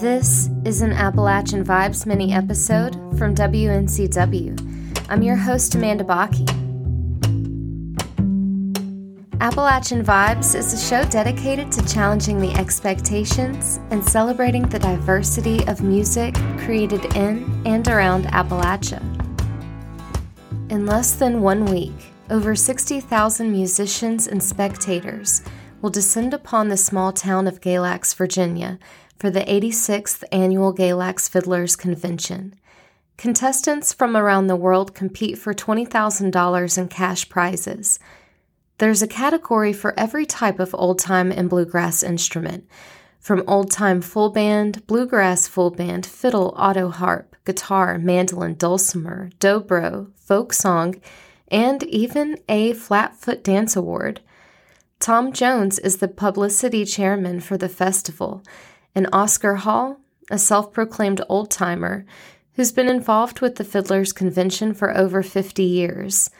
This is an Appalachian Vibes mini episode from WNCW. I'm your host, Amanda Baki. Appalachian Vibes is a show dedicated to challenging the expectations and celebrating the diversity of music created in and around Appalachia. In less than one week, over 60,000 musicians and spectators will descend upon the small town of Galax, Virginia for the 86th Annual Galax Fiddlers Convention. Contestants from around the world compete for $20,000 in cash prizes. There's a category for every type of old time and bluegrass instrument, from old time full band, bluegrass full band, fiddle, auto harp, guitar, mandolin, dulcimer, dobro, folk song, and even a Flatfoot Dance Award. Tom Jones is the publicity chairman for the festival and Oscar Hall, a self proclaimed old timer who's been involved with the Fiddlers Convention for over 50 years.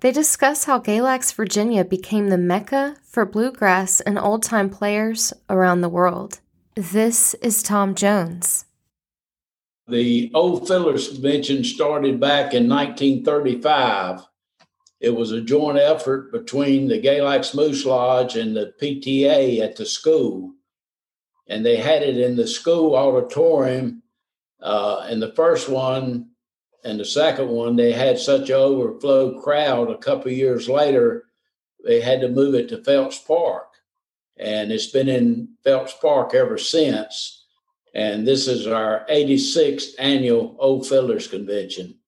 They discuss how Galax, Virginia became the mecca for bluegrass and old time players around the world. This is Tom Jones. The Old Fiddlers Convention started back in 1935. It was a joint effort between the Galax Moose Lodge and the PTA at the school and they had it in the school auditorium. Uh, and the first one and the second one, they had such an overflow crowd. A couple years later, they had to move it to Phelps Park, and it's been in Phelps Park ever since. And this is our 86th annual Old Fiddlers Convention.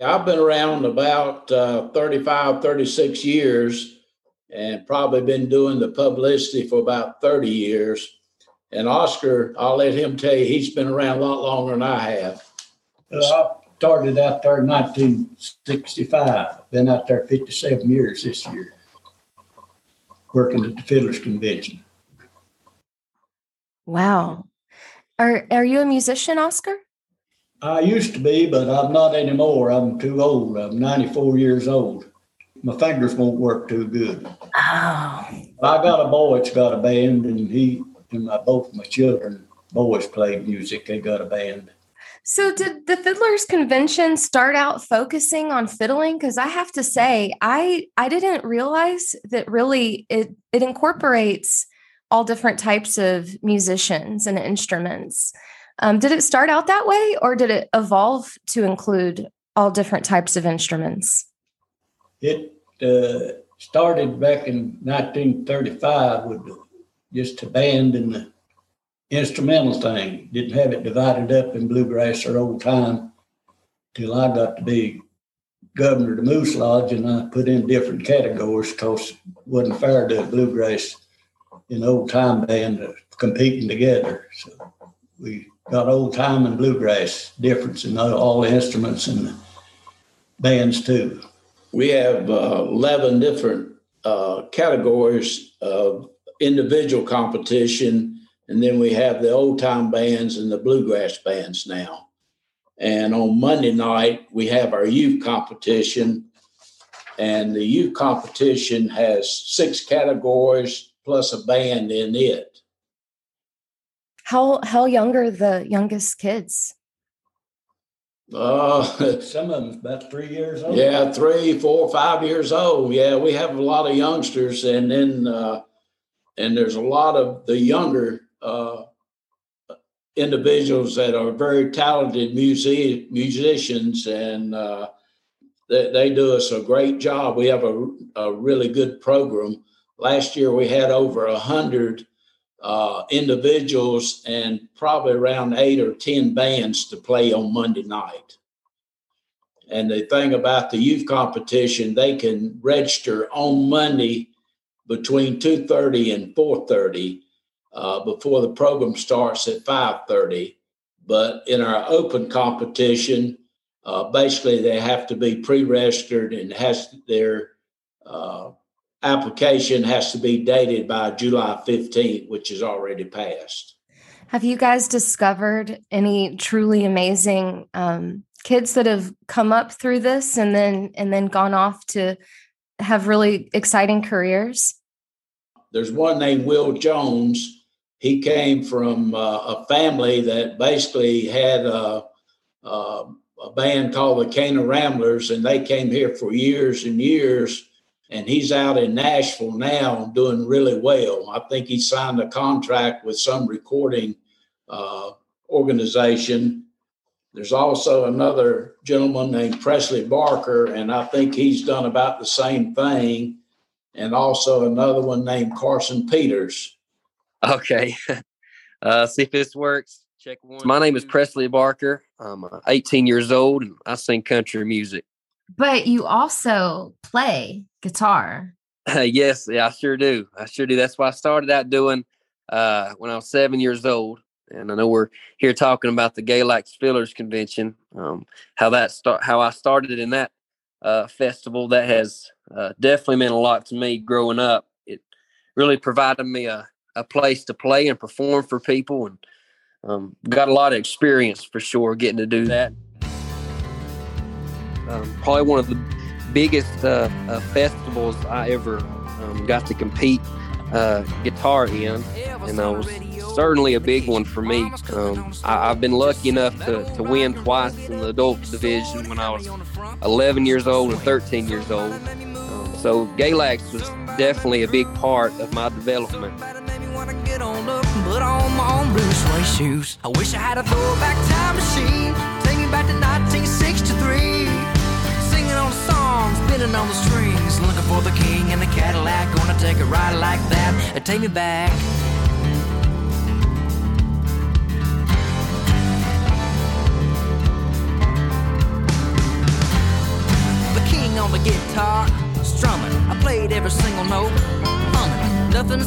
I've been around about uh, 35, 36 years, and probably been doing the publicity for about 30 years. And Oscar, I'll let him tell you, he's been around a lot longer than I have. I started out there in 1965. Been out there 57 years this year, working at the Fiddlers Convention. Wow. Are are you a musician, Oscar? I used to be, but I'm not anymore. I'm too old. I'm 94 years old. My fingers won't work too good. Oh. I got a boy that's got a band, and he and my both my children boys played music. They got a band. So did the Fiddlers Convention start out focusing on fiddling? Because I have to say, I I didn't realize that really it it incorporates all different types of musicians and instruments. Um, did it start out that way, or did it evolve to include all different types of instruments? It uh, started back in 1935 with just a band and the instrumental thing. Didn't have it divided up in bluegrass or old time till I got to be governor of the Moose Lodge and I put in different categories because it wasn't fair to bluegrass and old time band competing together. So we got old time and bluegrass difference in all the instruments and the bands too. We have uh, 11 different uh, categories of individual competition, and then we have the old time bands and the bluegrass bands now. And on Monday night, we have our youth competition, and the youth competition has six categories plus a band in it. How how young are the youngest kids? Uh, Some of them about three years old. yeah, three, four, five years old. Yeah, we have a lot of youngsters, and then uh, and there's a lot of the younger uh, individuals that are very talented music musicians, and uh, they, they do us a great job. We have a, a really good program. Last year we had over a hundred uh, individuals and probably around eight or ten bands to play on Monday night. And the thing about the youth competition, they can register on Monday between 2.30 and 4.30 uh, before the program starts at 5.30 but in our open competition uh, basically they have to be pre-registered and has their uh, application has to be dated by july 15th which is already passed have you guys discovered any truly amazing um, kids that have come up through this and then and then gone off to have really exciting careers? There's one named Will Jones. he came from uh, a family that basically had a, a, a, band called the Cana Ramblers, and they came here for years and years. And he's out in Nashville now doing really well. I think he signed a contract with some recording uh, organization. There's also another gentleman named Presley Barker, and I think he's done about the same thing. And also another one named Carson Peters. Okay. Uh, see if this works. Check one. My name is Presley Barker. I'm uh, 18 years old and I sing country music. But you also play guitar. yes, yeah, I sure do. I sure do. That's what I started out doing uh, when I was seven years old. And I know we're here talking about the Galax Fiddlers Convention, um, how that start, how I started in that uh, festival. That has uh, definitely meant a lot to me growing up. It really provided me a a place to play and perform for people, and um, got a lot of experience for sure getting to do that. Um, probably one of the biggest uh, uh, festivals I ever um, got to compete uh, guitar in, and that was certainly a big one for me. Um, I, have been lucky enough to, to win twice in the adult division when I was 11 years old and 13 years old. So Galax was definitely a big part of my development. I wish I had a throwback time machine. Take me back to 1963. Singing on songs, spinning on the strings. Looking for the king in the Cadillac. Gonna take a ride like that take me back.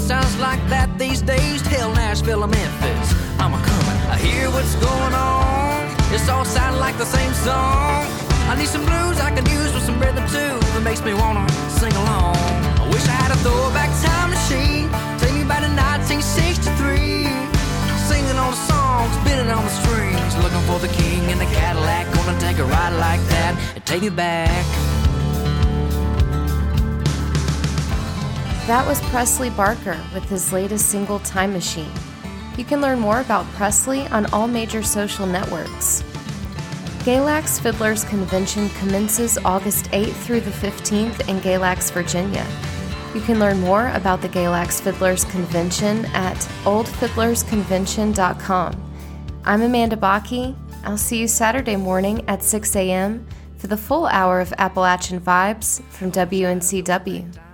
Sounds like that these days. Tell Nashville or Memphis, I'm a coming. I hear what's going on. It's all sounding like the same song. I need some blues I can use with some rhythm too. That makes me wanna sing along. I wish I had a throwback time machine. Take me back to 1963. Singing all the songs, spinning on the strings. Looking for the king in the Cadillac. Gonna take a ride like that and take me back. That was Presley Barker with his latest single, Time Machine. You can learn more about Presley on all major social networks. Galax Fiddlers Convention commences August 8th through the 15th in Galax, Virginia. You can learn more about the Galax Fiddlers Convention at oldfiddlersconvention.com. I'm Amanda Baki. I'll see you Saturday morning at 6 a.m. for the full hour of Appalachian Vibes from WNCW.